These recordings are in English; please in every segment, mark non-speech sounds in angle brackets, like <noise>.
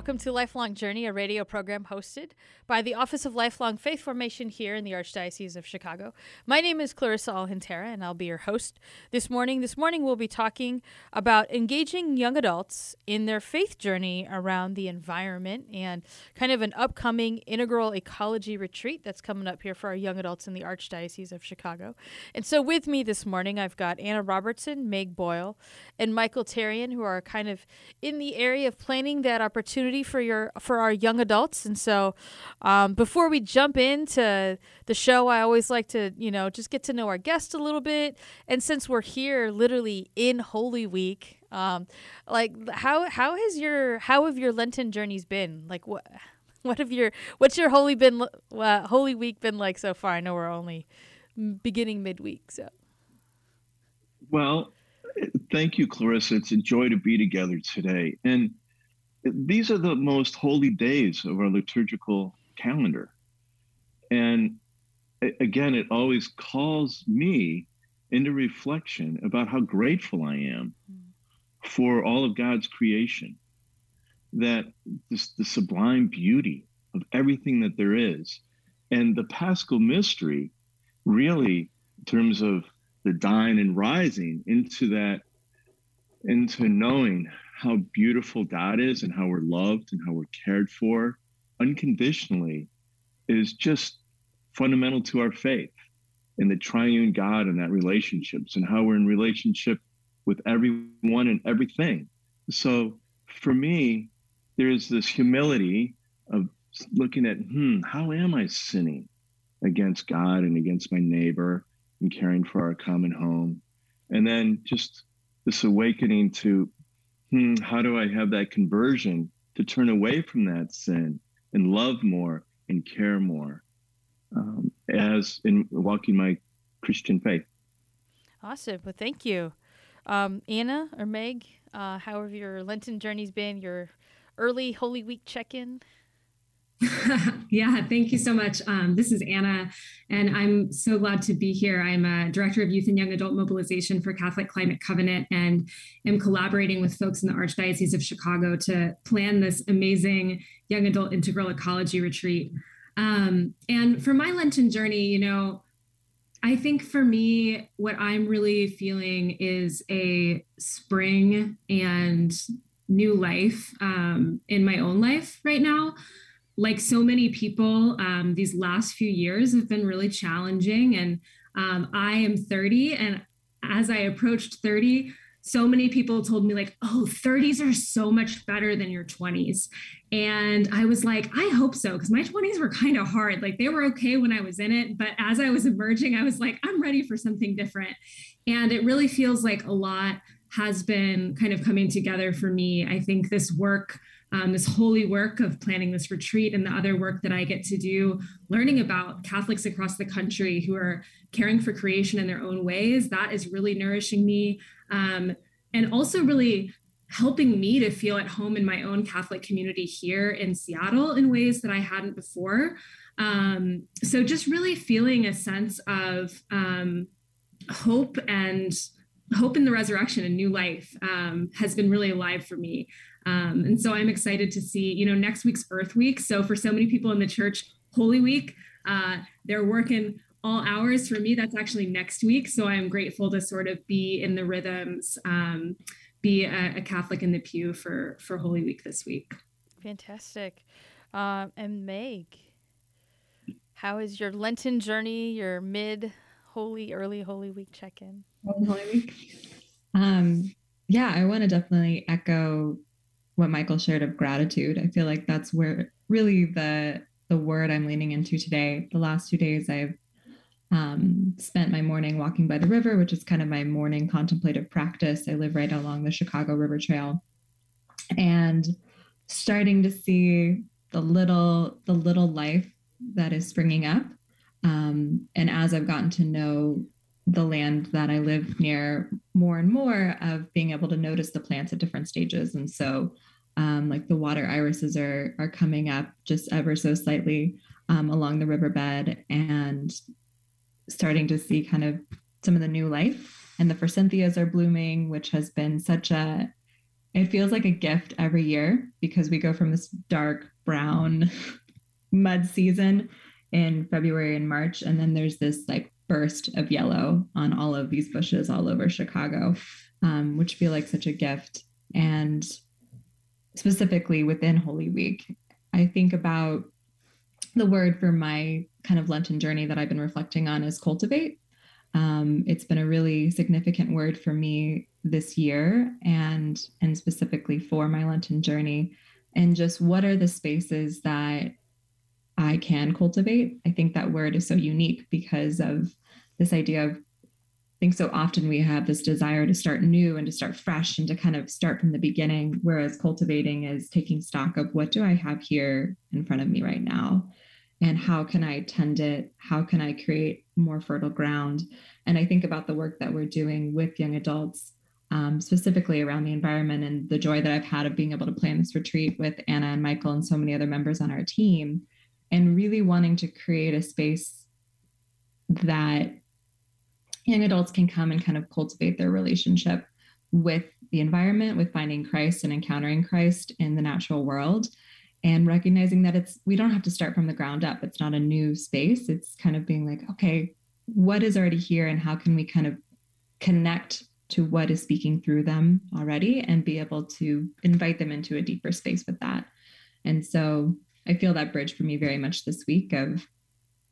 Welcome to Lifelong Journey, a radio program hosted by the Office of Lifelong Faith Formation here in the Archdiocese of Chicago. My name is Clarissa Alcantara, and I'll be your host this morning. This morning, we'll be talking about engaging young adults in their faith journey around the environment and kind of an upcoming integral ecology retreat that's coming up here for our young adults in the Archdiocese of Chicago. And so, with me this morning, I've got Anna Robertson, Meg Boyle, and Michael Terrian, who are kind of in the area of planning that opportunity for your for our young adults. And so, um, before we jump into the show, I always like to, you know, just get to know our guest a little bit. And since we're here literally in Holy Week, um, like how how has your how have your Lenten journeys been? Like what <laughs> what have your what's your Holy been uh, Holy Week been like so far? I know we're only beginning midweek, so. Well, thank you, Clarissa. It's a joy to be together today. And these are the most holy days of our liturgical calendar. And again, it always calls me into reflection about how grateful I am for all of God's creation, that this, the sublime beauty of everything that there is. And the paschal mystery, really, in terms of the dying and rising into that, into knowing how beautiful God is and how we're loved and how we're cared for unconditionally is just fundamental to our faith and the triune God and that relationships and how we're in relationship with everyone and everything. So for me, there's this humility of looking at, hmm, how am I sinning against God and against my neighbor and caring for our common home? And then just this awakening to, hmm, how do I have that conversion to turn away from that sin and love more and care more um, as in walking my Christian faith. Awesome. Well, thank you. Um, Anna or Meg, uh, how have your Lenten journeys been? Your early Holy Week check in? <laughs> yeah, thank you so much. Um, this is Anna, and I'm so glad to be here. I'm a director of youth and young adult mobilization for Catholic Climate Covenant and am collaborating with folks in the Archdiocese of Chicago to plan this amazing young adult integral ecology retreat. Um, and for my Lenten journey, you know, I think for me, what I'm really feeling is a spring and new life um, in my own life right now like so many people, um, these last few years have been really challenging. And um, I am 30. And as I approached 30, so many people told me, like, oh, 30s are so much better than your 20s. And I was like, I hope so, because my 20s were kind of hard. Like, they were okay when I was in it. But as I was emerging, I was like, I'm ready for something different. And it really feels like a lot has been kind of coming together for me. I think this work um, this holy work of planning this retreat and the other work that I get to do, learning about Catholics across the country who are caring for creation in their own ways, that is really nourishing me. Um, and also, really helping me to feel at home in my own Catholic community here in Seattle in ways that I hadn't before. Um, so, just really feeling a sense of um, hope and hope in the resurrection and new life um, has been really alive for me. Um, and so I'm excited to see, you know, next week's Earth Week. So for so many people in the church, Holy Week, uh, they're working all hours. For me, that's actually next week. So I'm grateful to sort of be in the rhythms, um, be a, a, Catholic in the pew for for Holy Week this week. Fantastic. Uh, and Meg, how is your Lenten journey, your mid holy, early Holy Week check in? Holy Week. Um, yeah, I want to definitely echo what Michael shared of gratitude. I feel like that's where really the the word I'm leaning into today. The last two days I've um, spent my morning walking by the river, which is kind of my morning contemplative practice. I live right along the Chicago River Trail, and starting to see the little the little life that is springing up. Um, and as I've gotten to know the land that I live near more and more of being able to notice the plants at different stages. And so um, like the water irises are are coming up just ever so slightly um, along the riverbed and starting to see kind of some of the new life. And the forsythias are blooming, which has been such a it feels like a gift every year because we go from this dark brown <laughs> mud season in February and March. And then there's this like burst of yellow on all of these bushes all over Chicago, um, which feel like such a gift. And specifically within Holy Week, I think about the word for my kind of Lenten journey that I've been reflecting on is cultivate. Um, it's been a really significant word for me this year and and specifically for my Lenten journey. And just what are the spaces that I can cultivate. I think that word is so unique because of this idea of think so often we have this desire to start new and to start fresh and to kind of start from the beginning, whereas cultivating is taking stock of what do I have here in front of me right now? And how can I tend it? How can I create more fertile ground? And I think about the work that we're doing with young adults, um, specifically around the environment and the joy that I've had of being able to plan this retreat with Anna and Michael and so many other members on our team and really wanting to create a space that young adults can come and kind of cultivate their relationship with the environment, with finding Christ and encountering Christ in the natural world and recognizing that it's we don't have to start from the ground up. It's not a new space. It's kind of being like okay what is already here and how can we kind of connect to what is speaking through them already and be able to invite them into a deeper space with that. And so I feel that bridge for me very much this week of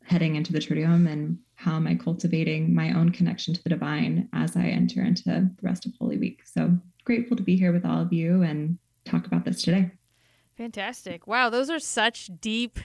heading into the Triduum and how am I cultivating my own connection to the divine as I enter into the rest of Holy Week. So grateful to be here with all of you and talk about this today. Fantastic. Wow, those are such deep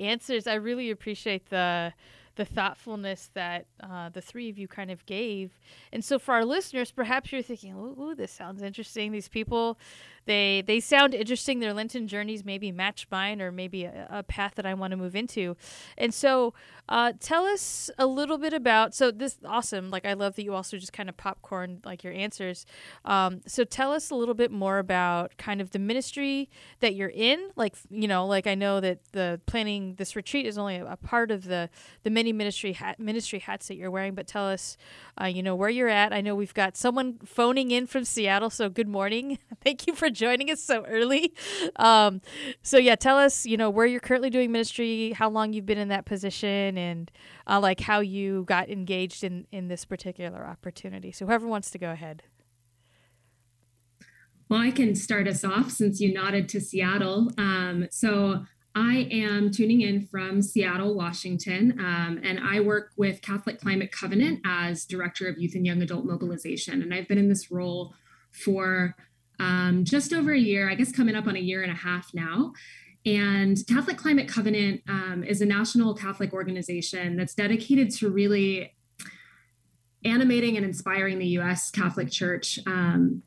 answers. I really appreciate the the thoughtfulness that uh, the three of you kind of gave. And so, for our listeners, perhaps you're thinking, "Ooh, this sounds interesting." These people they they sound interesting. Their Lenten journeys maybe match mine, or maybe a, a path that I want to move into. And so, uh, tell us a little bit about. So this awesome. Like I love that you also just kind of popcorn like your answers. Um, so tell us a little bit more about kind of the ministry that you're in. Like you know, like I know that the planning this retreat is only a, a part of the the many ministry hat ministry hats that you're wearing. But tell us, uh, you know, where you're at. I know we've got someone phoning in from Seattle. So good morning. <laughs> Thank you for joining us so early. <laughs> Um, so yeah, tell us, you know, where you're currently doing ministry, how long you've been in that position, and uh, like how you got engaged in in this particular opportunity. So whoever wants to go ahead. Well, I can start us off since you nodded to Seattle. Um, so I am tuning in from Seattle, Washington, um, and I work with Catholic Climate Covenant as Director of Youth and Young Adult Mobilization. And I've been in this role for um, just over a year, I guess coming up on a year and a half now. And Catholic Climate Covenant um, is a national Catholic organization that's dedicated to really animating and inspiring the US Catholic Church um,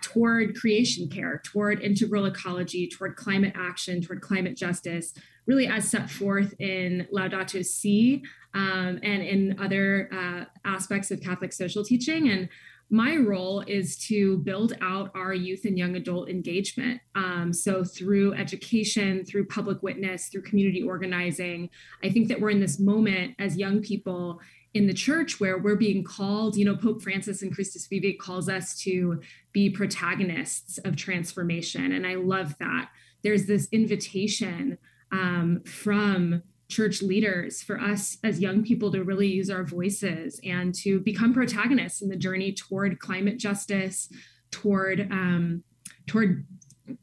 toward creation care, toward integral ecology, toward climate action, toward climate justice, really as set forth in Laudato Si um, and in other uh, aspects of Catholic social teaching. And my role is to build out our youth and young adult engagement. Um, so, through education, through public witness, through community organizing, I think that we're in this moment as young people in the church where we're being called, you know, Pope Francis and Christus Vivit calls us to be protagonists of transformation. And I love that. There's this invitation um, from church leaders for us as young people to really use our voices and to become protagonists in the journey toward climate justice toward um, toward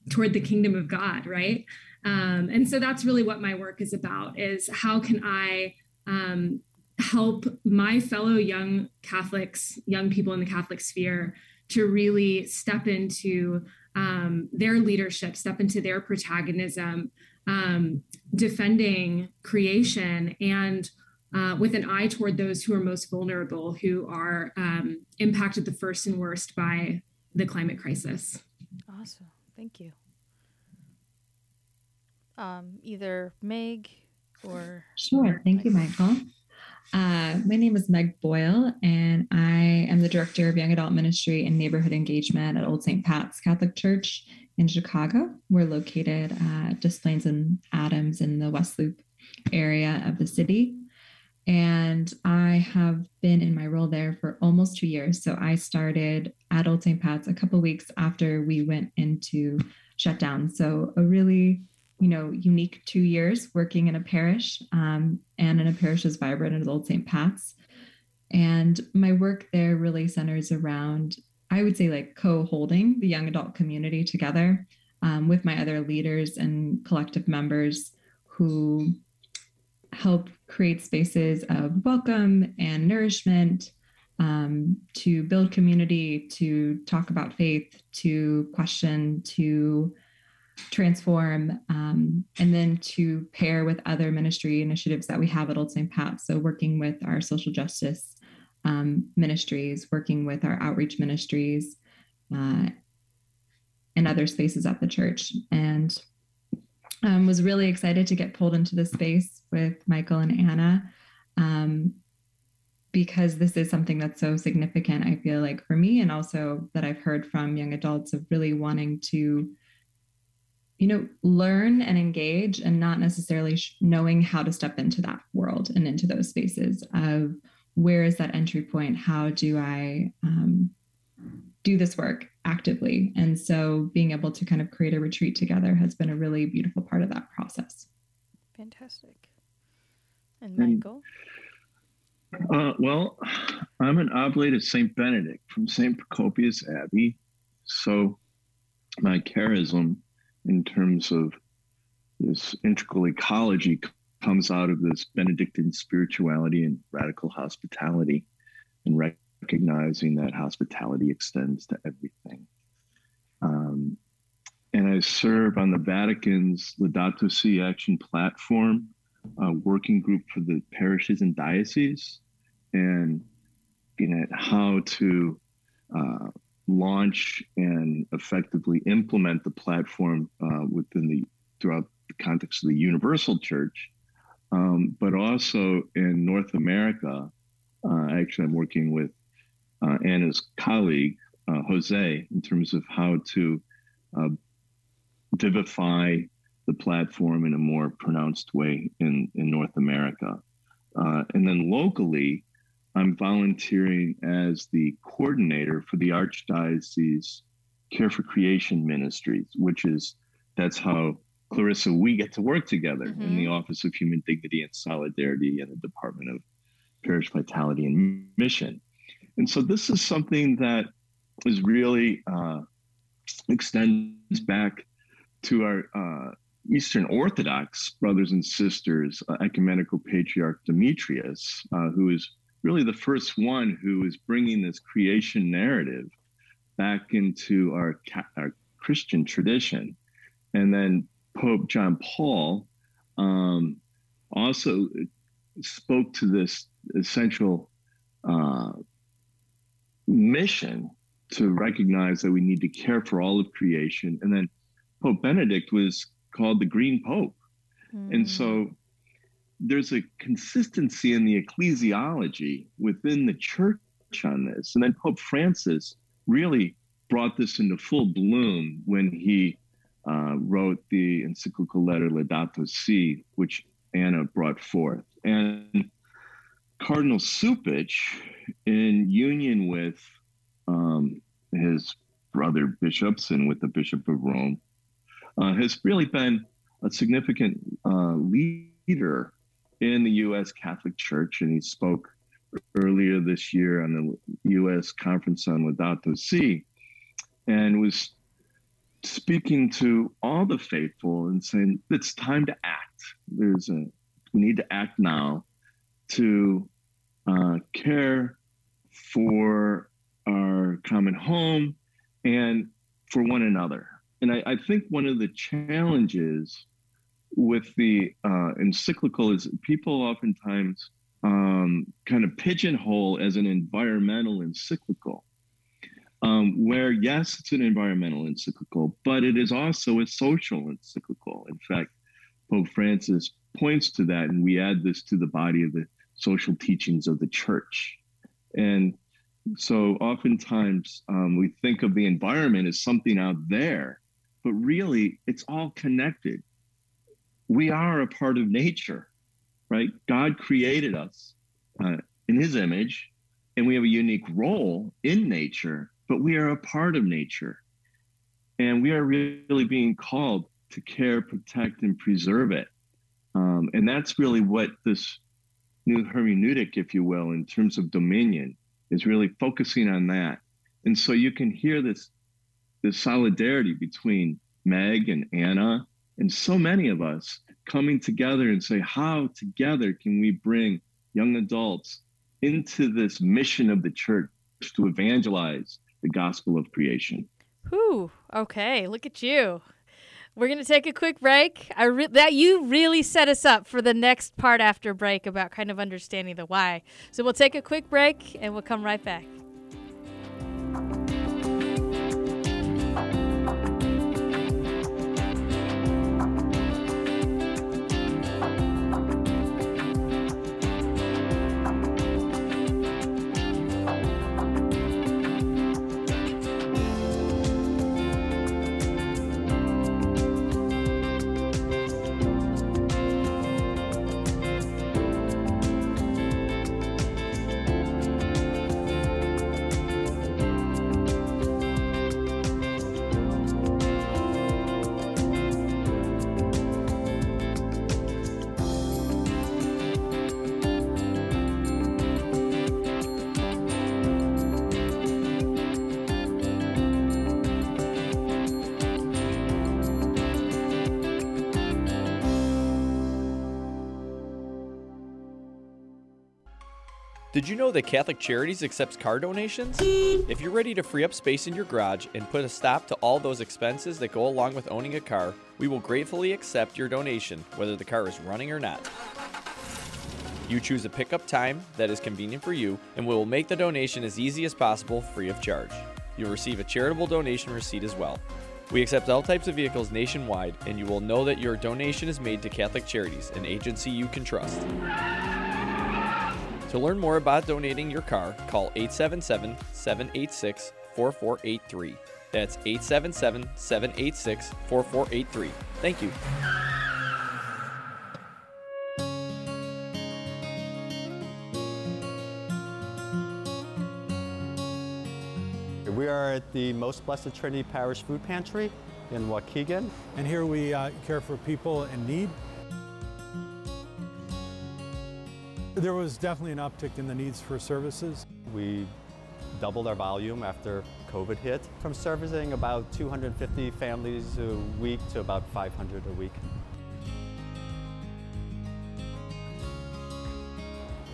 toward the kingdom of God, right? Um, and so that's really what my work is about: is how can I um, help my fellow young Catholics, young people in the Catholic sphere, to really step into um, their leadership, step into their protagonism, um, defending creation and uh, with an eye toward those who are most vulnerable, who are um, impacted the first and worst by the climate crisis. Awesome. Thank you. Um, either Meg or. Sure. Thank you, Michael. Uh, my name is Meg Boyle, and I am the director of young adult ministry and neighborhood engagement at Old St. Pat's Catholic Church in Chicago. We're located at Des Plaines and Adams in the West Loop area of the city. And I have been in my role there for almost two years. So I started at Old St. Pat's a couple weeks after we went into shutdown. So a really you know, unique two years working in a parish um, and in a parish as vibrant as Old St. Pat's. And my work there really centers around, I would say, like co holding the young adult community together um, with my other leaders and collective members who help create spaces of welcome and nourishment um, to build community, to talk about faith, to question, to transform um, and then to pair with other ministry initiatives that we have at Old St. Pat. So, working with our social justice um, ministries, working with our outreach ministries, uh, and other spaces at the church. And um, was really excited to get pulled into this space with Michael and Anna um, because this is something that's so significant, I feel like, for me, and also that I've heard from young adults of really wanting to you know, learn and engage and not necessarily knowing how to step into that world and into those spaces of where is that entry point? How do I um, do this work actively? And so being able to kind of create a retreat together has been a really beautiful part of that process. Fantastic. And Michael? Uh, well, I'm an oblate of St. Benedict from St. Procopius Abbey. So my charism in terms of this integral ecology comes out of this Benedictine spirituality and radical hospitality and recognizing that hospitality extends to everything. Um, and I serve on the Vatican's Laudato Si Action platform, a working group for the parishes and dioceses, and looking at how to uh, launch and effectively implement the platform uh, within the throughout the context of the universal church um, but also in north america uh, actually i'm working with uh, anna's colleague uh, jose in terms of how to uh, vivify the platform in a more pronounced way in, in north america. Uh, and then locally I'm volunteering as the coordinator for the Archdiocese Care for Creation Ministries, which is that's how Clarissa we get to work together mm-hmm. in the Office of Human Dignity and Solidarity and the Department of Parish Vitality and Mission. And so this is something that is really uh, extends back to our uh, Eastern Orthodox brothers and sisters, uh, Ecumenical Patriarch Demetrius, uh, who is really the first one who is bringing this creation narrative back into our, our Christian tradition. And then Pope John Paul um, also spoke to this essential uh, mission to recognize that we need to care for all of creation. And then Pope Benedict was called the Green Pope. Mm. And so there's a consistency in the ecclesiology within the church on this. And then Pope Francis really brought this into full bloom when he uh, wrote the encyclical letter Laudato Si, which Anna brought forth. And Cardinal Cupich, in union with um, his brother bishops and with the Bishop of Rome, uh, has really been a significant uh, leader in the U.S. Catholic Church, and he spoke earlier this year on the U.S. Conference on Laudato Si, and was speaking to all the faithful and saying it's time to act. There's a we need to act now to uh, care for our common home and for one another. And I, I think one of the challenges with the uh, encyclical is people oftentimes um, kind of pigeonhole as an environmental encyclical, um, where yes, it's an environmental encyclical, but it is also a social encyclical. In fact, Pope Francis points to that, and we add this to the body of the social teachings of the church. And so oftentimes um, we think of the environment as something out there, but really it's all connected. We are a part of nature, right? God created us uh, in his image, and we have a unique role in nature, but we are a part of nature. And we are really being called to care, protect, and preserve it. Um, and that's really what this new hermeneutic, if you will, in terms of dominion, is really focusing on that. And so you can hear this this solidarity between Meg and Anna and so many of us coming together and say, how together can we bring young adults into this mission of the church to evangelize the gospel of creation? Whew. Okay, look at you. We're going to take a quick break. I re- that you really set us up for the next part after break about kind of understanding the why. So we'll take a quick break and we'll come right back. Did you know that Catholic Charities accepts car donations? If you're ready to free up space in your garage and put a stop to all those expenses that go along with owning a car, we will gratefully accept your donation, whether the car is running or not. You choose a pickup time that is convenient for you, and we will make the donation as easy as possible free of charge. You'll receive a charitable donation receipt as well. We accept all types of vehicles nationwide, and you will know that your donation is made to Catholic Charities, an agency you can trust. To learn more about donating your car, call 877 786 4483. That's 877 786 4483. Thank you. We are at the Most Blessed Trinity Parish Food Pantry in Waukegan. And here we uh, care for people in need. There was definitely an uptick in the needs for services. We doubled our volume after COVID hit, from servicing about 250 families a week to about 500 a week.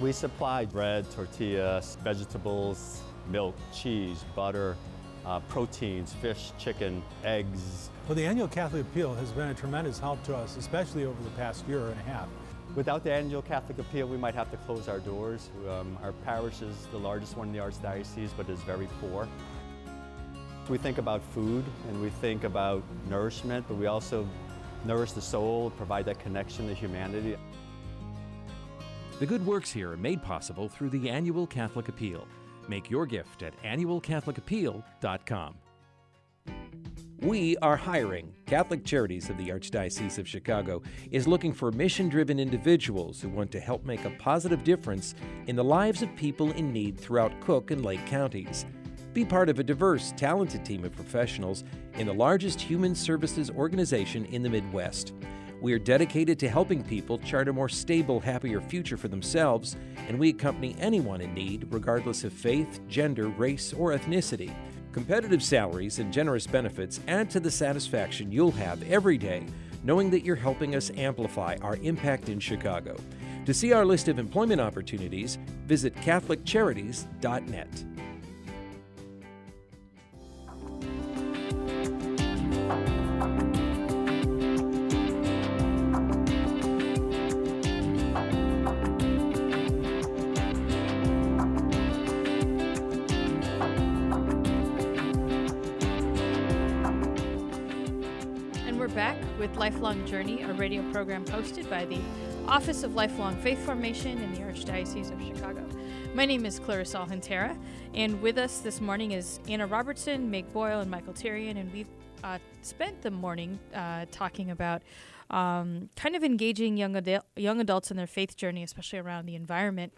We supplied bread, tortillas, vegetables, milk, cheese, butter, uh, proteins, fish, chicken, eggs. Well, the annual Catholic Appeal has been a tremendous help to us, especially over the past year and a half. Without the annual Catholic Appeal, we might have to close our doors. Um, our parish is the largest one in the Archdiocese, but is very poor. We think about food and we think about nourishment, but we also nourish the soul, provide that connection to humanity. The good works here are made possible through the Annual Catholic Appeal. Make your gift at annualcatholicappeal.com. We are hiring. Catholic Charities of the Archdiocese of Chicago is looking for mission driven individuals who want to help make a positive difference in the lives of people in need throughout Cook and Lake counties. Be part of a diverse, talented team of professionals in the largest human services organization in the Midwest. We are dedicated to helping people chart a more stable, happier future for themselves, and we accompany anyone in need, regardless of faith, gender, race, or ethnicity. Competitive salaries and generous benefits add to the satisfaction you'll have every day knowing that you're helping us amplify our impact in Chicago. To see our list of employment opportunities, visit CatholicCharities.net. Lifelong Journey, a radio program hosted by the Office of Lifelong Faith Formation in the Archdiocese of Chicago. My name is Clarissa Alcantara, and with us this morning is Anna Robertson, Meg Boyle, and Michael Tyrion, and we've uh, spent the morning uh, talking about um, kind of engaging young, young adults in their faith journey, especially around the environment.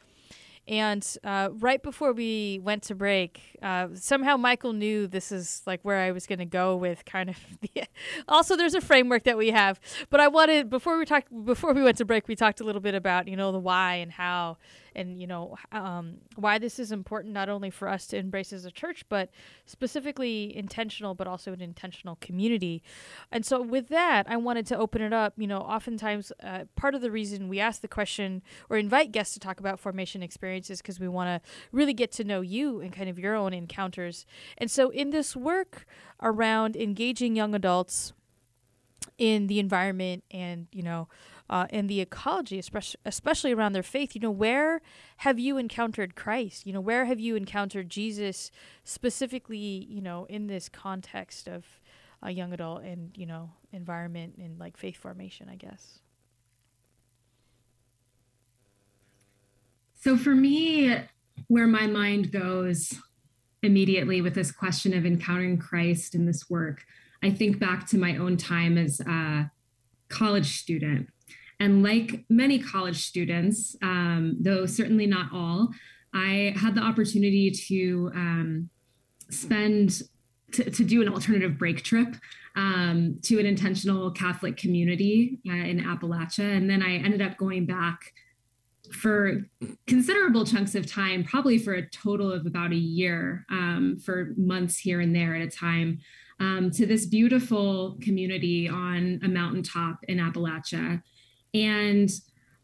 And uh, right before we went to break, uh, somehow Michael knew this is like where I was going to go with kind of <laughs> the. also, there's a framework that we have, but I wanted before we talked before we went to break, we talked a little bit about you know the why and how and you know um, why this is important not only for us to embrace as a church but specifically intentional but also an intentional community. And so with that i wanted to open it up you know oftentimes uh, part of the reason we ask the question or invite guests to talk about formation experiences because we want to really get to know you and kind of your own encounters. And so in this work around engaging young adults in the environment and you know uh, and the ecology, especially especially around their faith. You know, where have you encountered Christ? You know, where have you encountered Jesus specifically? You know, in this context of a young adult and you know environment and like faith formation, I guess. So for me, where my mind goes immediately with this question of encountering Christ in this work, I think back to my own time as a college student. And like many college students, um, though certainly not all, I had the opportunity to um, spend to, to, do an alternative break trip um, to an intentional Catholic community uh, in Appalachia. And then I ended up going back for considerable chunks of time, probably for a total of about a year, um, for months here and there at a time, um, to this beautiful community on a mountaintop in Appalachia. And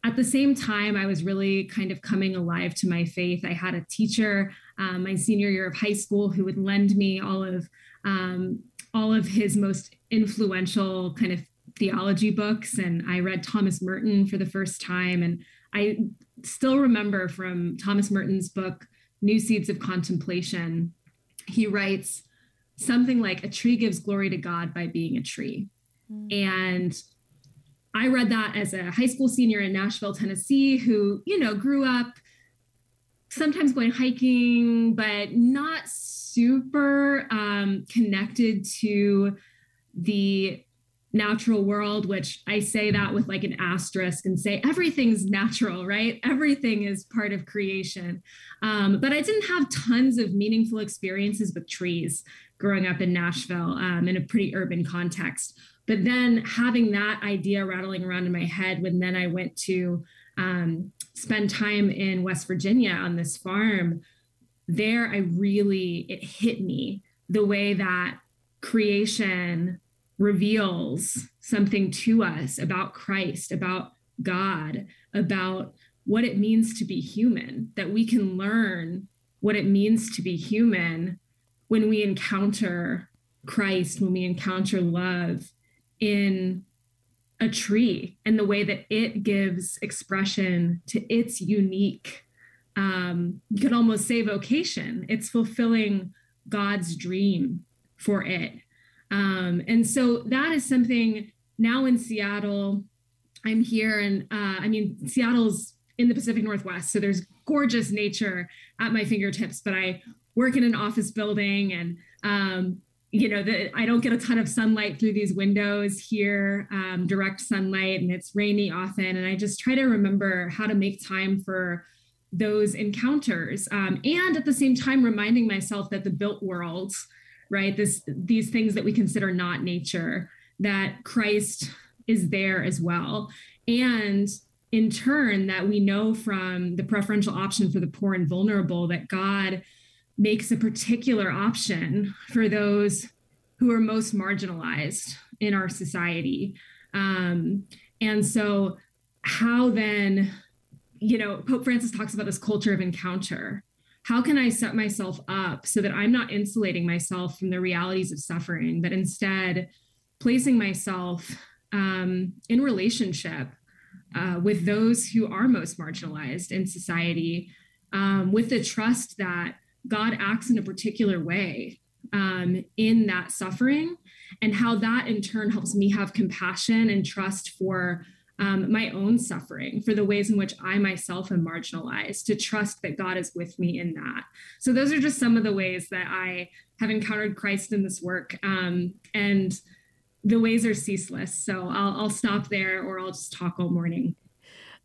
at the same time, I was really kind of coming alive to my faith. I had a teacher um, my senior year of high school who would lend me all of um, all of his most influential kind of theology books, and I read Thomas Merton for the first time. And I still remember from Thomas Merton's book, New Seeds of Contemplation, he writes something like, "A tree gives glory to God by being a tree," mm. and I read that as a high school senior in Nashville, Tennessee, who, you know, grew up sometimes going hiking, but not super um, connected to the natural world, which I say that with like an asterisk and say everything's natural, right? Everything is part of creation. Um, but I didn't have tons of meaningful experiences with trees growing up in Nashville um, in a pretty urban context. But then having that idea rattling around in my head when then I went to um, spend time in West Virginia on this farm, there I really, it hit me the way that creation reveals something to us about Christ, about God, about what it means to be human, that we can learn what it means to be human when we encounter Christ, when we encounter love, in a tree and the way that it gives expression to its unique um, you could almost say vocation. It's fulfilling god's dream for it. Um, and so that is something now in seattle i'm here and uh, i mean seattle's in the pacific northwest so there's gorgeous nature at my fingertips but i work in an office building and um, you know that i don't get a ton of sunlight through these windows here um, direct sunlight and it's rainy often. And i just try to remember how to make time for those encounters um, and at the same time reminding myself that the built world right this these things that we consider not nature that christ is there as well. And in turn that we know from the preferential option for the poor and vulnerable that god makes a particular option for those who are most marginalized in our society. Um, and so, how then, you know, Pope Francis talks about this culture of encounter. How can I set myself up so that I'm not insulating myself from the realities of suffering, but instead placing myself um, in relationship uh, with those who are most marginalized in society, um, with the trust that God acts in a particular way um, in that suffering, and how that in turn helps me have compassion and trust for um, my own suffering, for the ways in which I myself am marginalized, to trust that God is with me in that. So, those are just some of the ways that I have encountered Christ in this work. Um, and the ways are ceaseless. So, I'll, I'll stop there or I'll just talk all morning.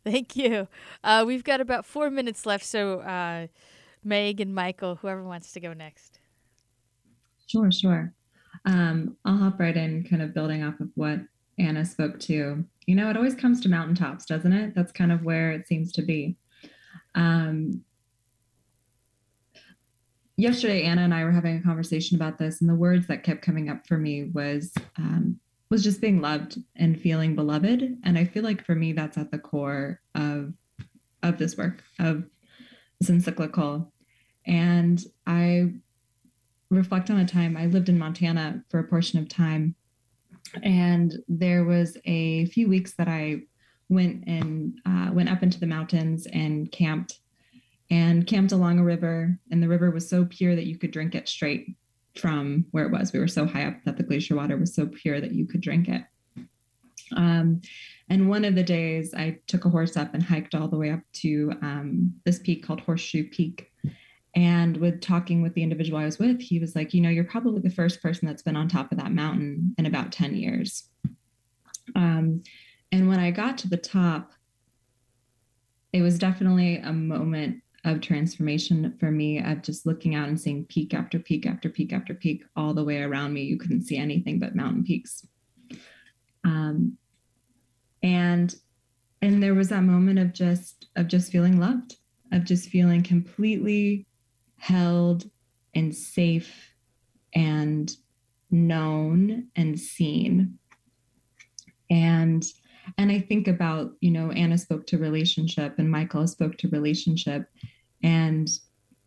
Thank you. Uh, we've got about four minutes left. So, uh, Meg and Michael, whoever wants to go next. Sure, sure. Um, I'll hop right in, kind of building off of what Anna spoke to. You know, it always comes to mountaintops, doesn't it? That's kind of where it seems to be. Um, yesterday, Anna and I were having a conversation about this, and the words that kept coming up for me was um, was just being loved and feeling beloved. And I feel like for me, that's at the core of of this work of this encyclical. And I reflect on a time I lived in Montana for a portion of time. And there was a few weeks that I went and uh, went up into the mountains and camped and camped along a river. And the river was so pure that you could drink it straight from where it was. We were so high up that the glacier water was so pure that you could drink it. Um, and one of the days, I took a horse up and hiked all the way up to um, this peak called Horseshoe Peak. And with talking with the individual I was with, he was like, You know, you're probably the first person that's been on top of that mountain in about 10 years. Um, and when I got to the top, it was definitely a moment of transformation for me of just looking out and seeing peak after peak after peak after peak all the way around me. You couldn't see anything but mountain peaks. Um, and and there was that moment of just of just feeling loved, of just feeling completely held and safe and known and seen. And and i think about you know anna spoke to relationship and michael spoke to relationship. And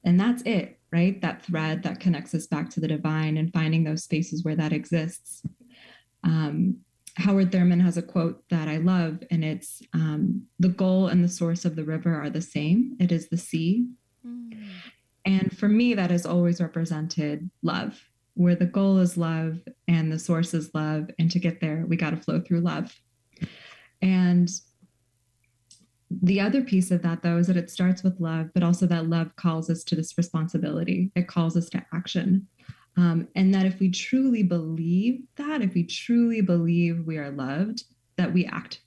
and that's it right? That thread that connects us back to the divine and finding those spaces where that exists. Um, howard thurman has a quote that i love and it's um, the goal and the source of the river are the same it is the sea mm. And for me, that has always represented love, where the goal is love and the source is love. And to get there, we got to flow through love. And the other piece of that, though, is that it starts with love, but also that love calls us to this responsibility. It calls us to action. Um, and that if we truly believe that, if we truly believe we are loved, that we act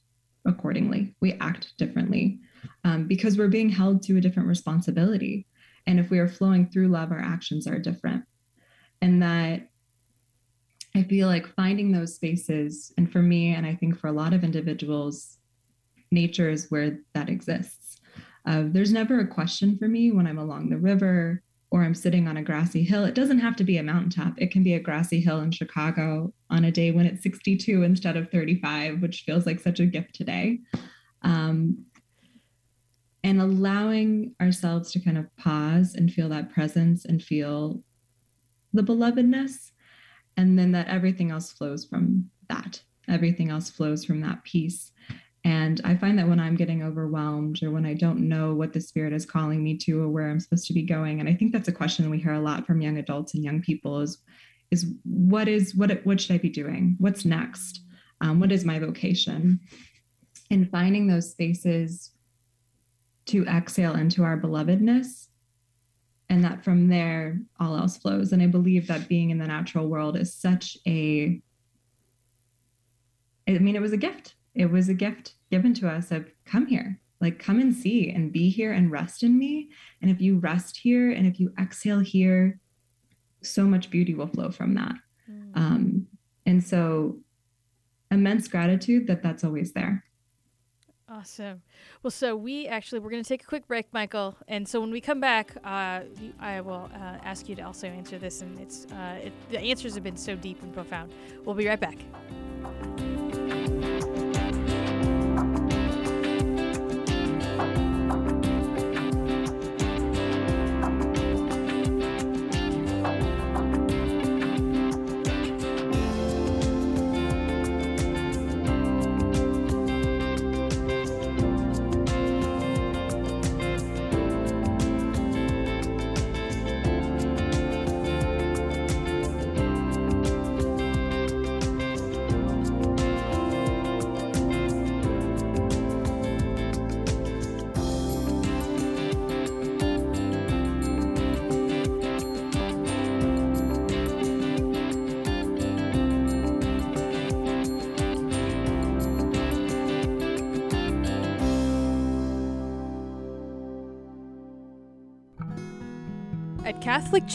accordingly, we act differently um, because we're being held to a different responsibility. And if we are flowing through love, our actions are different. And that I feel like finding those spaces, and for me, and I think for a lot of individuals, nature is where that exists. Uh, there's never a question for me when I'm along the river or I'm sitting on a grassy hill. It doesn't have to be a mountaintop. It can be a grassy hill in Chicago on a day when it's 62 instead of 35, which feels like such a gift today. Um, and allowing ourselves to kind of pause and feel that presence and feel the belovedness and then that everything else flows from that everything else flows from that piece and i find that when i'm getting overwhelmed or when i don't know what the spirit is calling me to or where i'm supposed to be going and i think that's a question we hear a lot from young adults and young people is is what is what what should i be doing? What's next? Um, what is my vocation? And finding those spaces to exhale into our belovedness and that from there all else flows. And i believe that being in the natural world is such a i mean it was a gift. It was a gift given to us of come here like come and see and be here and rest in me and if you rest here and if you exhale here so much beauty will flow from that mm. um, and so immense gratitude that that's always there Awesome. Well, so we actually we're going to take a quick break, Michael, and so when we come back, uh, I will uh, ask you to also answer this, and it's uh, it, the answers have been so deep and profound. We'll be right back.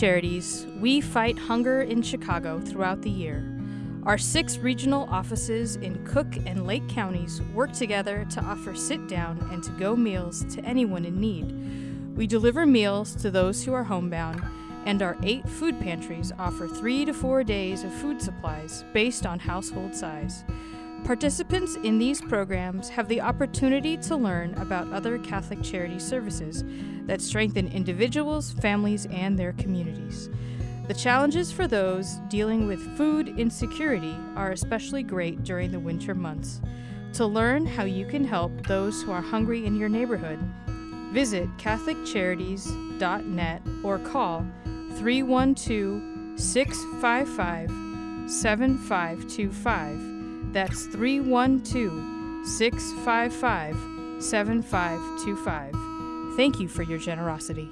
Charities, we fight hunger in Chicago throughout the year. Our six regional offices in Cook and Lake counties work together to offer sit down and to go meals to anyone in need. We deliver meals to those who are homebound, and our eight food pantries offer three to four days of food supplies based on household size. Participants in these programs have the opportunity to learn about other Catholic charity services that strengthen individuals, families, and their communities. The challenges for those dealing with food insecurity are especially great during the winter months. To learn how you can help those who are hungry in your neighborhood, visit CatholicCharities.net or call 312 655 7525 that's 312 655 7525. Thank you for your generosity.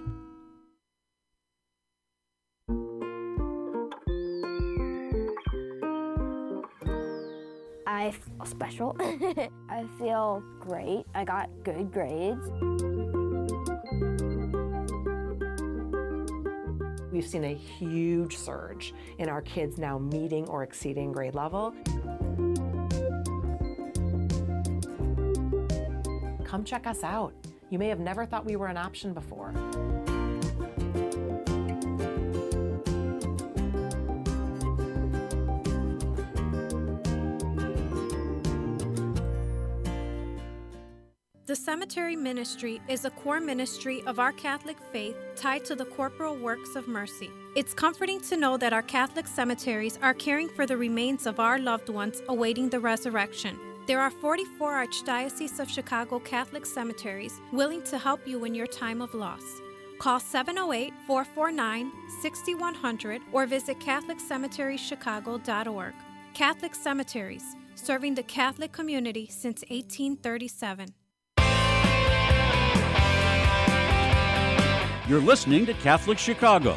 I feel special. <laughs> I feel great. I got good grades. We've seen a huge surge in our kids now meeting or exceeding grade level. Come check us out. You may have never thought we were an option before. The cemetery ministry is a core ministry of our Catholic faith tied to the corporal works of mercy. It's comforting to know that our Catholic cemeteries are caring for the remains of our loved ones awaiting the resurrection. There are 44 Archdiocese of Chicago Catholic cemeteries willing to help you in your time of loss. Call 708 449 6100 or visit CatholicCemeteriesChicago.org. Catholic Cemeteries, serving the Catholic community since 1837. You're listening to Catholic Chicago.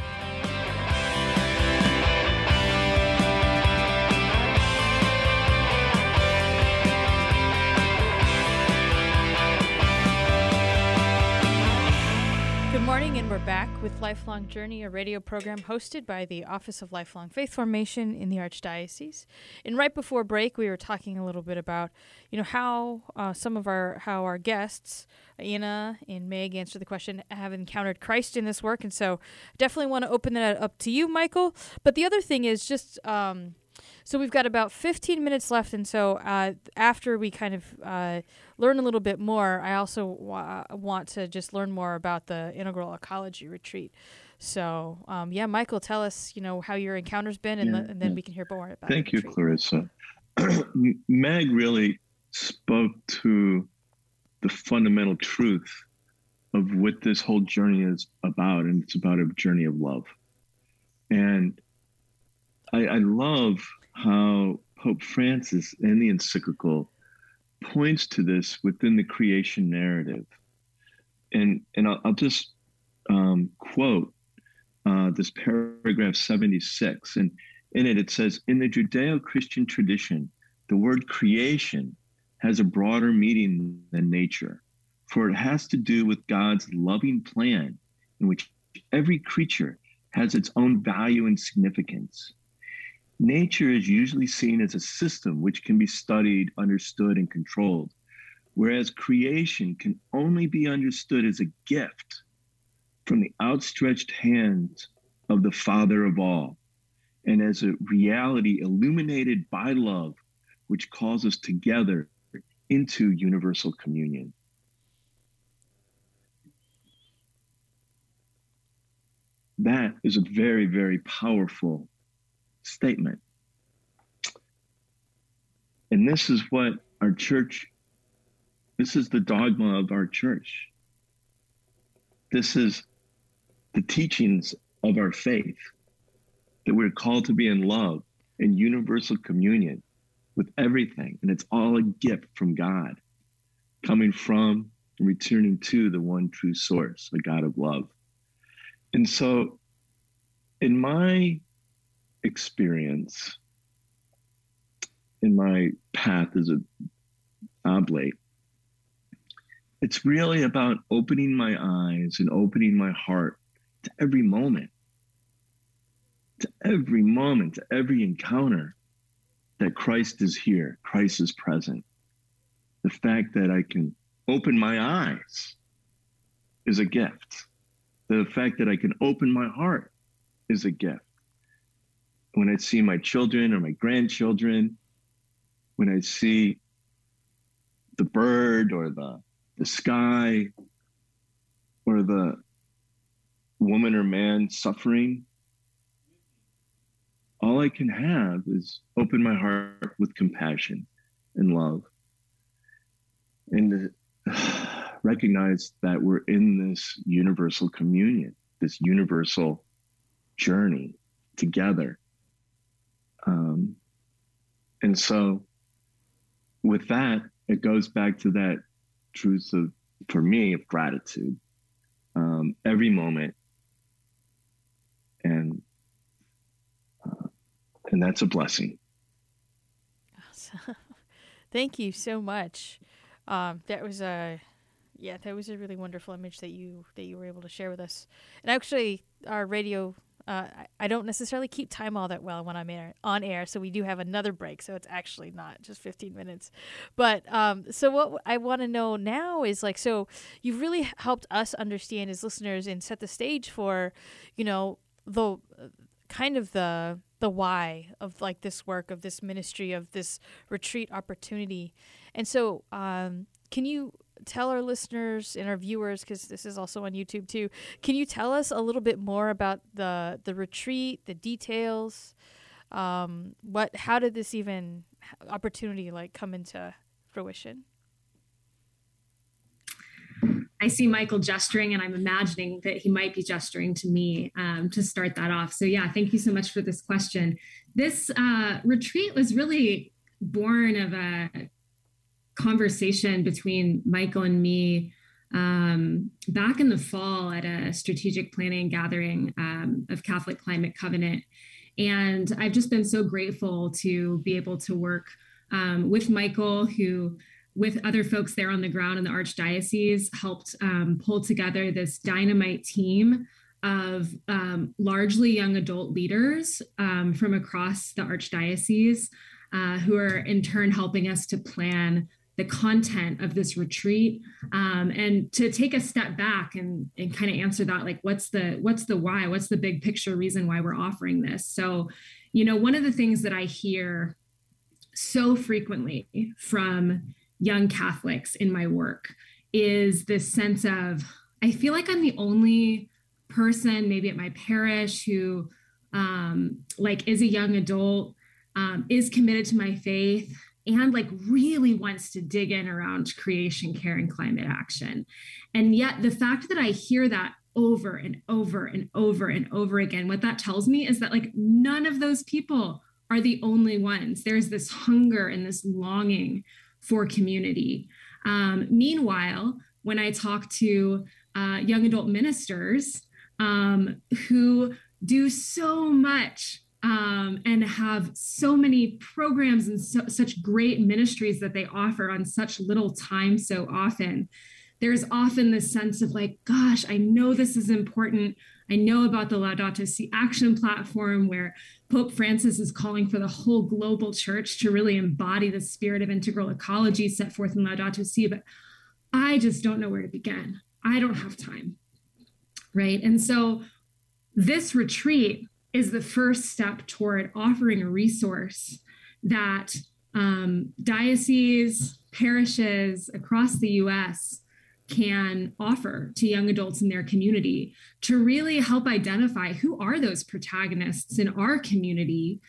And we're back with Lifelong Journey, a radio program hosted by the Office of Lifelong Faith Formation in the Archdiocese. And right before break, we were talking a little bit about, you know, how uh, some of our how our guests, Anna and Meg, answered the question, have encountered Christ in this work. And so, definitely want to open that up to you, Michael. But the other thing is just. Um, so we've got about 15 minutes left, and so uh, after we kind of uh, learn a little bit more, I also wa- want to just learn more about the integral ecology retreat. So um, yeah, Michael, tell us you know how your encounter's been, and, Yeah, the, and then yeah. we can hear more about. It. Thank you. Clarissa. <clears throat> Meg really spoke to the fundamental truth of what this whole journey is about, and it's about a journey of love. And I, I love how Pope Francis in the encyclical points to this within the creation narrative. And, and I'll, I'll just um, quote uh, this paragraph 76. And in it, it says In the Judeo Christian tradition, the word creation has a broader meaning than nature. for it has to do with God's loving plan in which every creature has its own value and significance. Nature is usually seen as a system which can be studied, understood, and controlled, whereas creation can only be understood as a gift from the outstretched hands of the Father of all, and as a reality illuminated by love, which calls us together into universal communion. That is a very, very powerful statement. And this is what our church, this is the dogma of our church. This is the teachings of our faith that we're called to be in love and universal communion with everything. And it's all a gift from God, coming from and returning to the one true source, the God of love. And so, in my experience, in my path as a uh, oblate, it's really about opening my eyes and opening my heart to every moment, to every moment, to every encounter that Christ is here, Christ is present. The fact that I can open my eyes is a gift. The fact that I can open my heart is a gift. When I see my children or my grandchildren, when I see the bird or the, the sky or the woman or man suffering, all I can have is open my heart with compassion and love and <sighs> recognize that we're in this universal communion, this universal journey together. Um, and so, with that, it goes back to that truth of, for me, of gratitude. Um, every moment and uh, and that's a blessing. Awesome. <laughs> Thank you so much. Um, that was a yeah, that was a really wonderful image that you that you were able to share with us. And actually, our radio. Uh, I don't necessarily keep time all that well when I'm air, on air, so we do have another break. So it's actually not just 15 minutes. But um, so what I want to know now is like, so you've really helped us understand as listeners and set the stage for, you know, the kind of the the why of like this work of this ministry of this retreat opportunity and so um, can you tell our listeners and our viewers because this is also on youtube too can you tell us a little bit more about the the retreat the details um, what how did this even opportunity like come into fruition I see Michael gesturing, and I'm imagining that he might be gesturing to me um, to start that off. So, yeah, thank you so much for this question. This uh, retreat was really born of a conversation between Michael and me um, back in the fall at a strategic planning gathering um, of Catholic Climate Covenant. And I've just been so grateful to be able to work um, with Michael, who with other folks there on the ground in the archdiocese helped um, pull together this dynamite team of um, largely young adult leaders um, from across the archdiocese uh, who are in turn helping us to plan the content of this retreat. Um, and to take a step back and, and kind of answer that like what's the what's the why? What's the big picture reason why we're offering this? So you know one of the things that i hear so frequently from young Catholics in my work is this sense of I feel like I'm the only person, maybe at my parish, who um, like is a young adult, um, is committed to my faith, and like really wants to dig in around creation, care, and climate action. And yet, the fact that I hear that over and over and over and over again, what that tells me is that like none of those people are the only ones. There's this hunger and this longing for community. Um, meanwhile, when I talk to uh, young adult ministers um, who do so much um, and have so many programs and so, such great ministries that they offer on such little time so often, there's often this sense of like, gosh, I know this is important. I know about the Laudato Si Action platform, where Pope Francis is calling for the whole global church to really embody the spirit of integral ecology set forth in Laudato Si, but I just don't know where to begin. I don't have time. Right. And so this retreat is the first step toward offering a resource that um, dioceses, parishes across the US can offer to young adults in their community to really help identify who are those protagonists in our community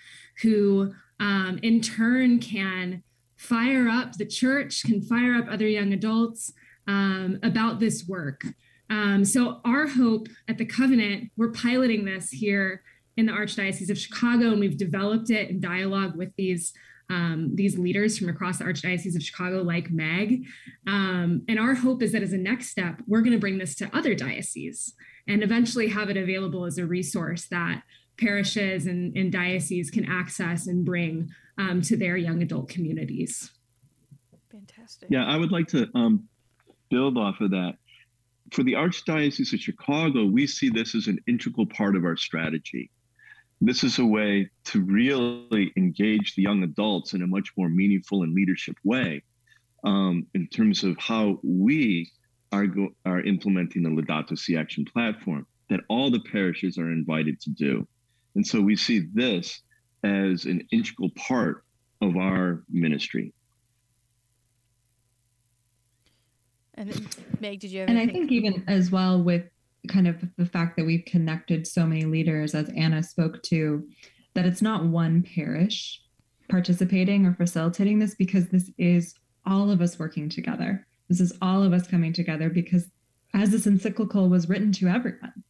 who um, in turn can fire up the church can fire up other young adults um, about this work. Um, so our hope at the covenant we're piloting this here in the archdiocese of chicago and we've developed it in dialogue with these um, these leaders from across the Archdiocese of Chicago, like Meg. Um, and our hope is that as a next step, we're going to bring this to other dioceses and eventually have it available as a resource that parishes and, and dioceses can access and bring um, to their young adult communities. Fantastic. Yeah, I would like to um, build off of that. For the Archdiocese of Chicago, we see this as an integral part of our strategy this is a way to really engage the young adults in a much more meaningful and leadership way um, in terms of how we are, go- are implementing the Laudato Si Action platform that all the parishes are invited to do. And so we see this as an integral part of our ministry. And Meg, did you have? And anything? I think even as well with kind of the fact that we've connected so many leaders, as Anna spoke to, that it's not one parish participating or facilitating this because this is all of us working together. This is all of us coming together because as this encyclical was written to everyone.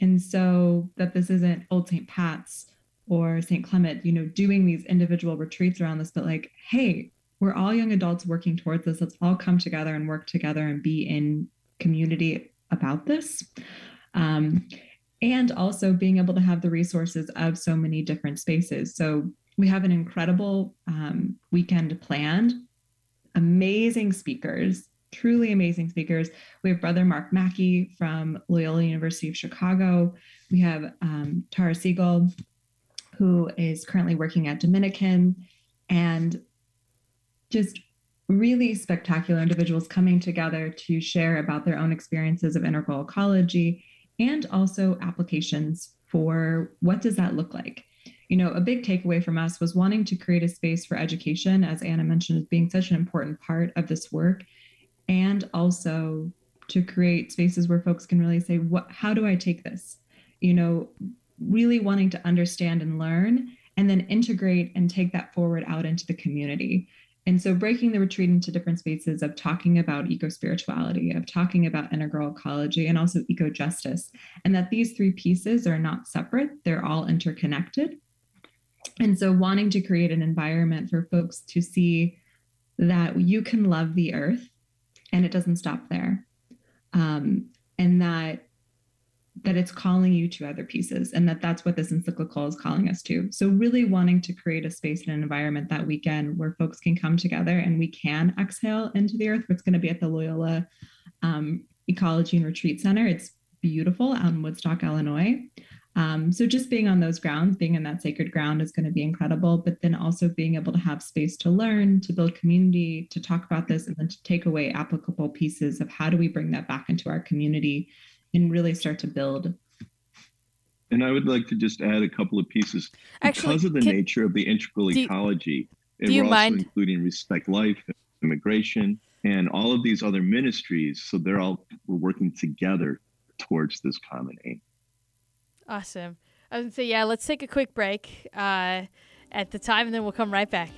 And so that this isn't Old St. Pat's or St. Clement, you know, doing these individual retreats around this, but like, hey, we're all young adults working towards this. Let's all come together and work together and be in community about this. Um, and also being able to have the resources of so many different spaces. So we have an incredible um, weekend planned, amazing speakers, truly amazing speakers. We have Brother Mark Mackey from Loyola University of Chicago. We have um, Tara Siegel, who is currently working at Dominican, and just really spectacular individuals coming together to share about their own experiences of integral ecology and also applications for what does that look like? You know a big takeaway from us was wanting to create a space for education as anna mentioned as being such an important part of this work and also to create spaces where folks can really say what how do i take this? You know really wanting to understand and learn and then integrate and take that forward out into the community and so breaking the retreat into different spaces of talking about eco spirituality, of talking about integral ecology, and also eco justice, and that these three pieces are not separate, they're all interconnected. And so wanting to create an environment for folks to see that you can love the earth and it doesn't stop there. Um, and that that it's calling you to other pieces and that that's what this encyclical is calling us to. So really wanting to create a space and an environment that weekend where folks can come together and we can exhale into the earth. It's going to be at the loyola um, ecology and retreat center. It's beautiful out in woodstock illinois. Um, so just being on those grounds being in that sacred ground is going to be incredible but then also being able to have space to learn to build community to talk about this and then to take away applicable pieces of how do we bring that back into our community and really start to build. And I would like to just add a couple of pieces Actually, because of the can, nature of the integral do, ecology. Do you we're mind? also including Respect Life, immigration, and all of these other ministries. So they're all we're working together towards this common aim. Awesome. I was say, yeah, let's take a quick break uh, at the time, and then we'll come right back.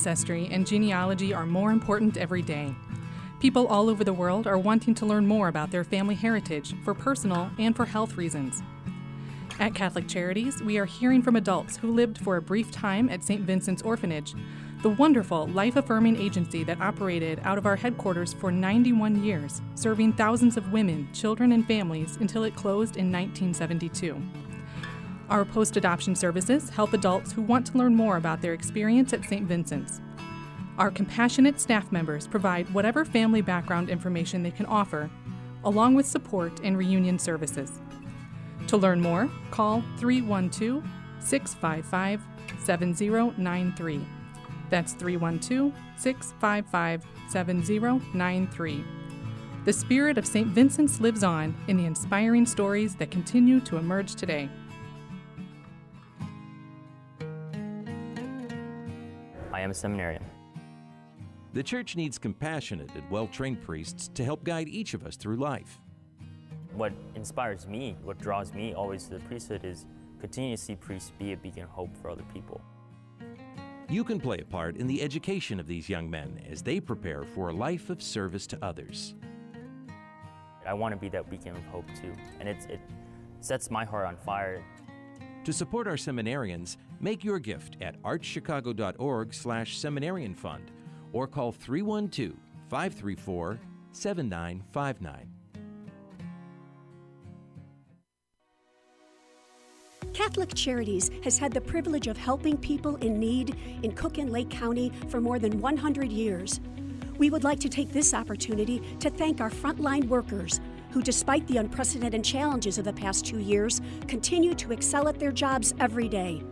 Ancestry and genealogy are more important every day. People all over the world are wanting to learn more about their family heritage for personal and for health reasons. At Catholic Charities, we are hearing from adults who lived for a brief time at St. Vincent's Orphanage, the wonderful life affirming agency that operated out of our headquarters for 91 years, serving thousands of women, children, and families until it closed in 1972. Our post adoption services help adults who want to learn more about their experience at St. Vincent's. Our compassionate staff members provide whatever family background information they can offer, along with support and reunion services. To learn more, call 312 655 7093. That's 312 655 7093. The spirit of St. Vincent's lives on in the inspiring stories that continue to emerge today. I am a seminarian. The church needs compassionate and well trained priests to help guide each of us through life. What inspires me, what draws me always to the priesthood is continue to see priests be a beacon of hope for other people. You can play a part in the education of these young men as they prepare for a life of service to others. I want to be that beacon of hope too, and it, it sets my heart on fire. To support our seminarians, make your gift at archchicago.org/seminarian fund or call 312 534 7959. Catholic Charities has had the privilege of helping people in need in Cook and Lake County for more than 100 years. We would like to take this opportunity to thank our frontline workers who, despite the unprecedented challenges of the past two years, continue to excel at their jobs every day.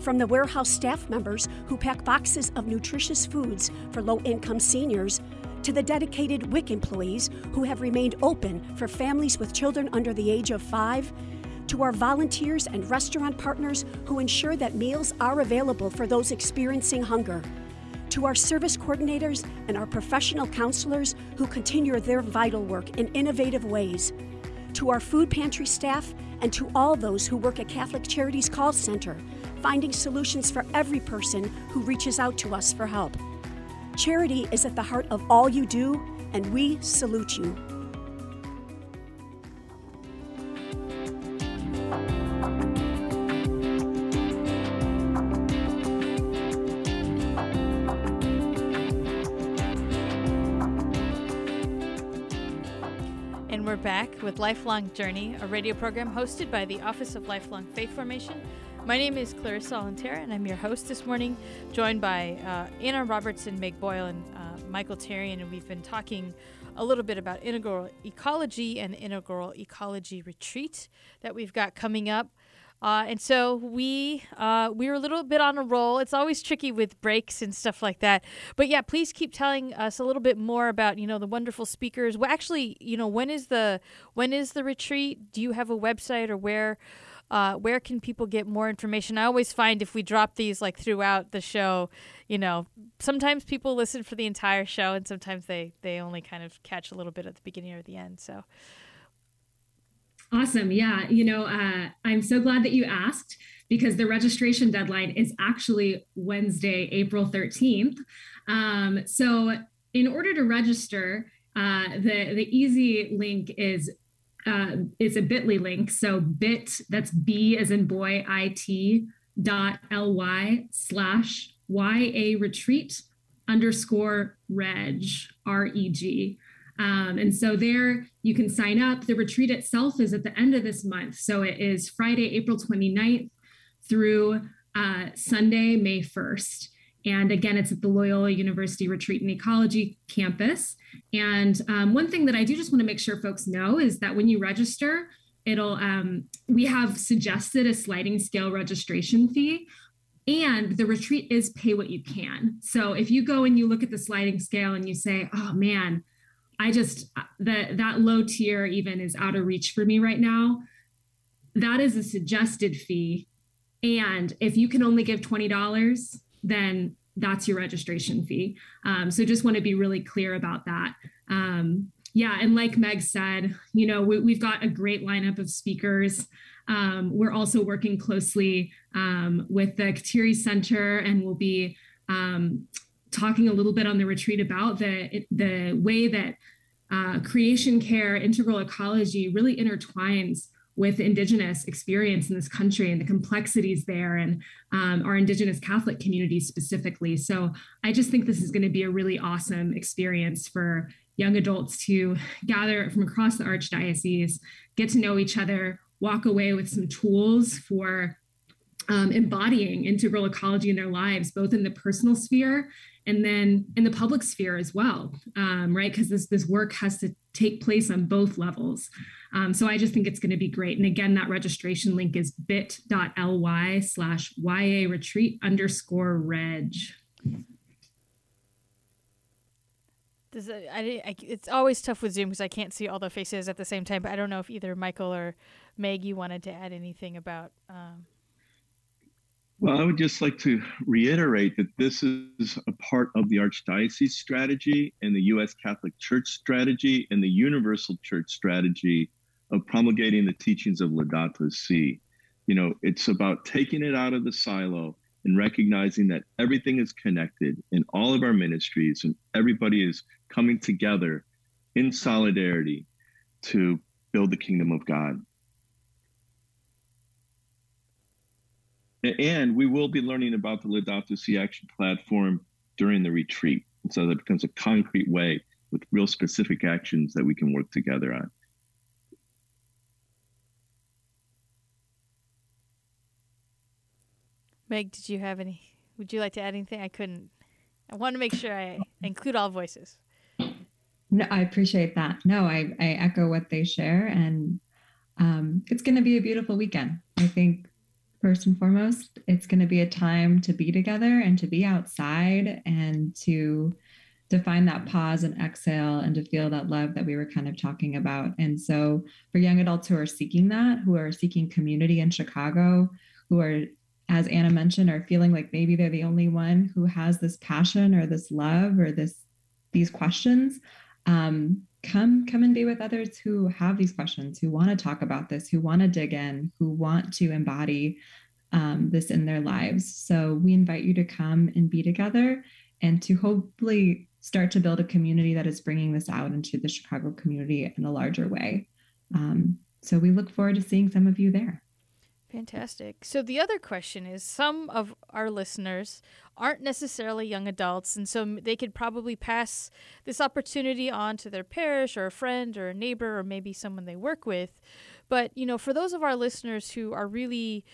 From the warehouse staff members who pack boxes of nutritious foods for low income seniors, to the dedicated WIC employees who have remained open for families with children under the age of five, to our volunteers and restaurant partners who ensure that meals are available for those experiencing hunger, to our service coordinators and our professional counselors who continue their vital work in innovative ways, to our food pantry staff, and to all those who work at Catholic Charities Call Center finding solutions for every person who reaches out to us for help. Charity is at the heart of all you do, and we salute you. With Lifelong Journey, a radio program hosted by the Office of Lifelong Faith Formation my name is Clarissa Alcantara, and I'm your host this morning, joined by uh, Anna Robertson, Meg Boyle, and uh, Michael Therrien, and we've been talking a little bit about integral ecology and the integral ecology retreat that we've got coming up. Uh, and so we uh, we are a little bit on a roll. It's always tricky with breaks and stuff like that. But yeah, please keep telling us a little bit more about you know the wonderful speakers. Well, actually, you know when is the when is the retreat? Do you have a website or where? uh, where can people get more information? I always find if we drop these like throughout the show, you know, sometimes people listen for the entire show, and sometimes they they only kind of catch a little bit at the beginning or the end. So. Awesome. Yeah. You know, uh, I'm so glad that you asked because the registration deadline is actually Wednesday, April 13th. Um, so, in order to register, uh, the the easy link is uh, it's a bit.ly link. So bit, that's B as in boy, IT dot ly slash YA retreat underscore reg, R E G. Um, and so there you can sign up. The retreat itself is at the end of this month. So it is Friday, April 29th through uh, Sunday, May 1st. And again, it's at the Loyola University Retreat and Ecology campus. And um, one thing that I do just want to make sure folks know is that when you register, it'll um, we have suggested a sliding scale registration fee and the retreat is pay what you can so if you go and you look at the sliding scale and you say oh man i just that that low tier even is out of reach for me right now that is a suggested fee and if you can only give $20 then that's your registration fee. Um, so just want to be really clear about that. Um, yeah, and like Meg said, you know, we, have got a great lineup of speakers. Um, we're also working closely um, with the Kateri Center, and we'll be um, talking a little bit on the retreat about the the way that uh, creation care, integral ecology really intertwines with indigenous experience in this country and the complexities there and um, our indigenous catholic community specifically. So i just think this is going to be a really awesome experience for young adults to gather from across the archdiocese get to know each other walk away with some tools for um, embodying integral ecology in their lives both in the personal sphere and then in the public sphere as well um, right because this this work has to take place on both levels um, so I just think it's going to be great. And again, that registration link is bit.ly slash YA retreat underscore reg. Does it, I, I, it's always tough with Zoom because I can't see all the faces at the same time. But I don't know if either Michael or Meg you wanted to add anything about. Um... Well, I would just like to reiterate that this is a part of the Archdiocese strategy and the U.S. Catholic Church strategy and the Universal Church strategy of promulgating the teachings of Laudato Si. You know, it's about taking it out of the silo and recognizing that everything is connected in all of our ministries and everybody is coming together in solidarity to build the kingdom of God. And we will be learning about the Laudato Si Action platform during the retreat. And So that becomes a concrete way with real specific actions that we can work together on. Meg, did you have any? Would you like to add anything? I couldn't. I want to make sure I include all voices. No, I appreciate that. No, I, I echo what they share, and um, it's going to be a beautiful weekend. I think first and foremost, it's going to be a time to be together and to be outside and to to find that pause and exhale and to feel that love that we were kind of talking about. And so, for young adults who are seeking that, who are seeking community in Chicago, who are as Anna mentioned, are feeling like maybe they're the only one who has this passion or this love or this these questions, um, come come and be with others who have these questions, who want to talk about this, who want to dig in, who want to embody um, this in their lives. So we invite you to come and be together and to hopefully start to build a community that is bringing this out into the Chicago community in a larger way. Um, so we look forward to seeing some of you there. Fantastic. So the other question is some of our listeners aren't necessarily young adults and so they could probably pass this opportunity on to their parish or a friend or a neighbor or maybe someone they work with. But, you know, for those of our listeners who are really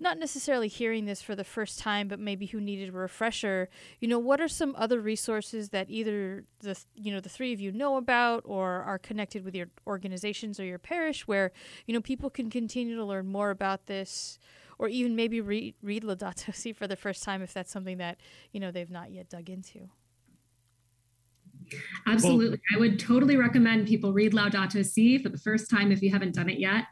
not necessarily hearing this for the first time, but maybe who needed a refresher, you know, what are some other resources that either the you know the three of you know about or are connected with your organizations or your parish, where you know people can continue to learn more about this, or even maybe read read Laudato Si for the first time if that's something that you know they've not yet dug into. Absolutely. I would totally recommend people read Laudato Si for the first time if you haven't done it yet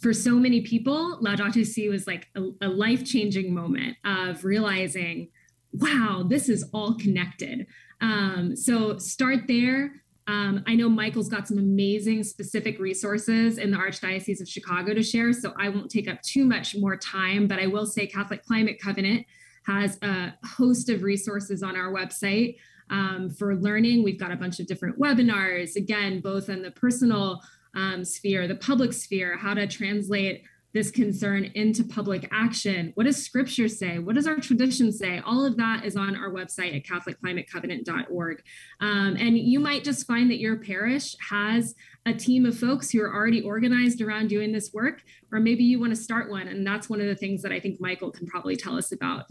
for so many people, Laudato Si was like a, a life changing moment of realizing, wow, this is all connected. Um, so start there. Um, I know Michael's got some amazing specific resources in the Archdiocese of Chicago to share, so I won't take up too much more time, but I will say Catholic Climate Covenant has a host of resources on our website um, for learning. We've got a bunch of different webinars, again, both on the personal um, sphere, the public sphere, how to translate this concern into public action. What does scripture say? What does our tradition say? All of that is on our website at CatholicClimateCovenant.org. Um, and you might just find that your parish has a team of folks who are already organized around doing this work, or maybe you want to start one. And that's one of the things that I think Michael can probably tell us about.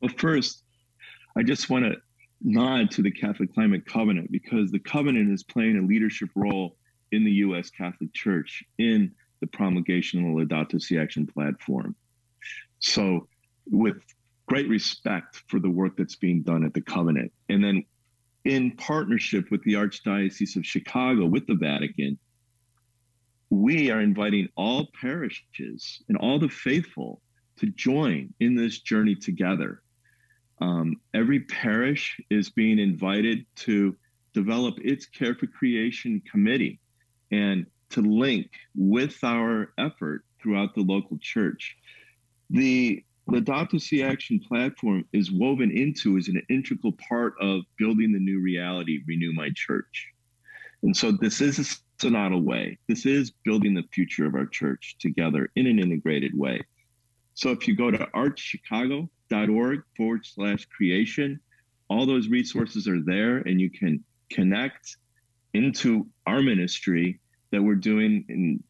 Well, first, I just want to nod to the Catholic Climate Covenant because the covenant is playing a leadership role in the U.S. Catholic Church in the promulgation of the Laudato Si Action platform. So, with great respect for the work that's being done at the Covenant, and then in partnership with the Archdiocese of Chicago, with the Vatican, we are inviting all parishes and all the faithful to join in this journey together. Um, every parish is being invited to develop its Care for Creation committee and to link with our effort throughout the local church. The the Laudato Si Action platform is woven into, is an integral part of building the new reality, Renew My Church. And so this is a synodal way. This is building the future of our church together in an integrated way. So if you go to archchicago.org forward slash creation, all those resources are there and you can connect into our ministry that we're doing in,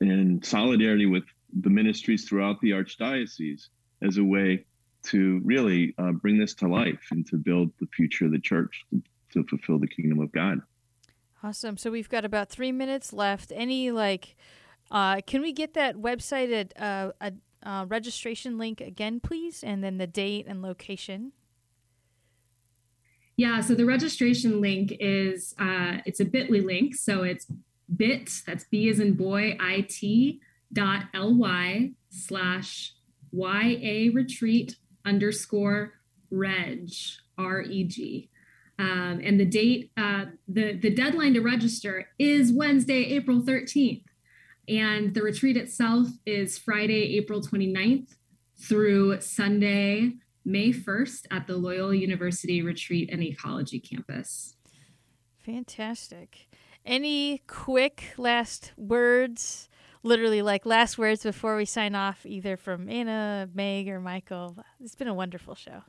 in solidarity with the ministries throughout the archdiocese as a way to really uh, bring this to life and to build the future of the church to, to fulfill the kingdom of God. Awesome. So we've got about three minutes left. Any like, uh, can we get that website at uh, a uh, registration link again, please, and then the date and location? Yeah. So the registration link is uh, it's a Bitly link. So it's bit that's B as in boy it dot ly slash ya retreat underscore reg r e g. Um, and the date, uh, the, the deadline to register is Wednesday, April 13th. And the retreat itself is Friday, April 29th through Sunday, May 1st at the Loyola University Retreat and Ecology Campus. Fantastic. Any quick last words? Literally, like last words before we sign off, either from Anna, Meg, or Michael. It's been a wonderful show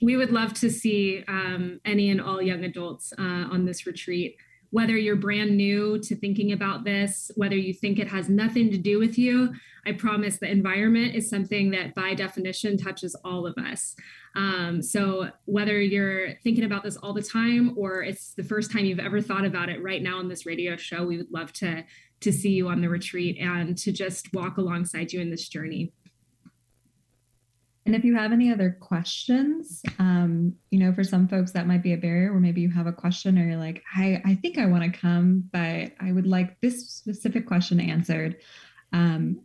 we would love to see um, any and all young adults uh, on this retreat. Whether you're brand new to thinking about this, whether you think it has nothing to do with you, I promise the environment is something that by definition touches all of us. Um, so whether you're thinking about this all the time or it's the first time you've ever thought about it right now on this radio show, we would love to to see you on the retreat and to just walk alongside you in this journey. And if you have any other questions, um, you know, for some folks that might be a barrier, where maybe you have a question or you're like, I, I think I want to come, but I would like this specific question answered. Um,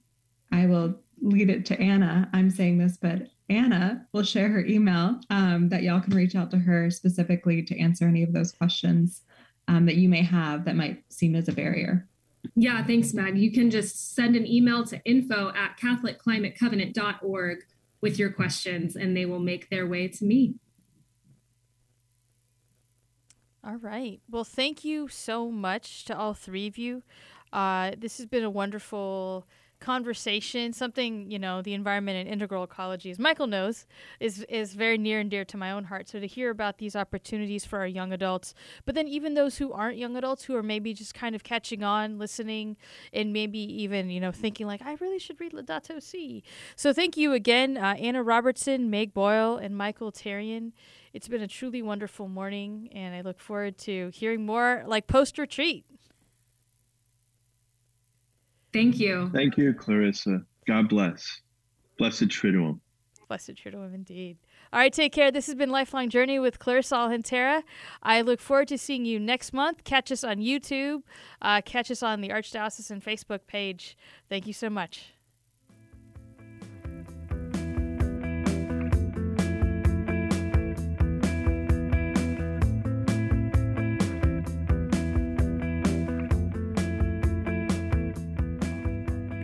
I will lead it to Anna. I'm saying this, but Anna will share her email um, that y'all can reach out to her specifically to answer any of those questions um, that you may have that might seem as a barrier. Yeah, thanks, Meg. You can just send an email to info at catholicclimatecovenant.org with your questions and they will make their way to me. All right. Well, thank you so much to all three of you. Uh, this has been a wonderful conversation, something, you know, the environment and integral ecology, as Michael knows, is is very near and dear to my own heart. So to hear about these opportunities for our young adults, but then even those who aren't young adults who are maybe just kind of catching on, listening, and maybe even, you know, thinking like, I really should read Laudato Si. So thank you again, uh, Anna Robertson, Meg Boyle, and Michael Therrien. It's been a truly wonderful morning, and I look forward to hearing more like post retreat. Thank you. Thank you, Clarissa. God bless. Blessed Triduum. Blessed Triduum, indeed. All right, take care. This has been Lifelong Journey with Clarissa Alcantara. I look forward to seeing you next month. Catch us on YouTube. Uh, catch us on the Archdiocesan Facebook page. Thank you so much.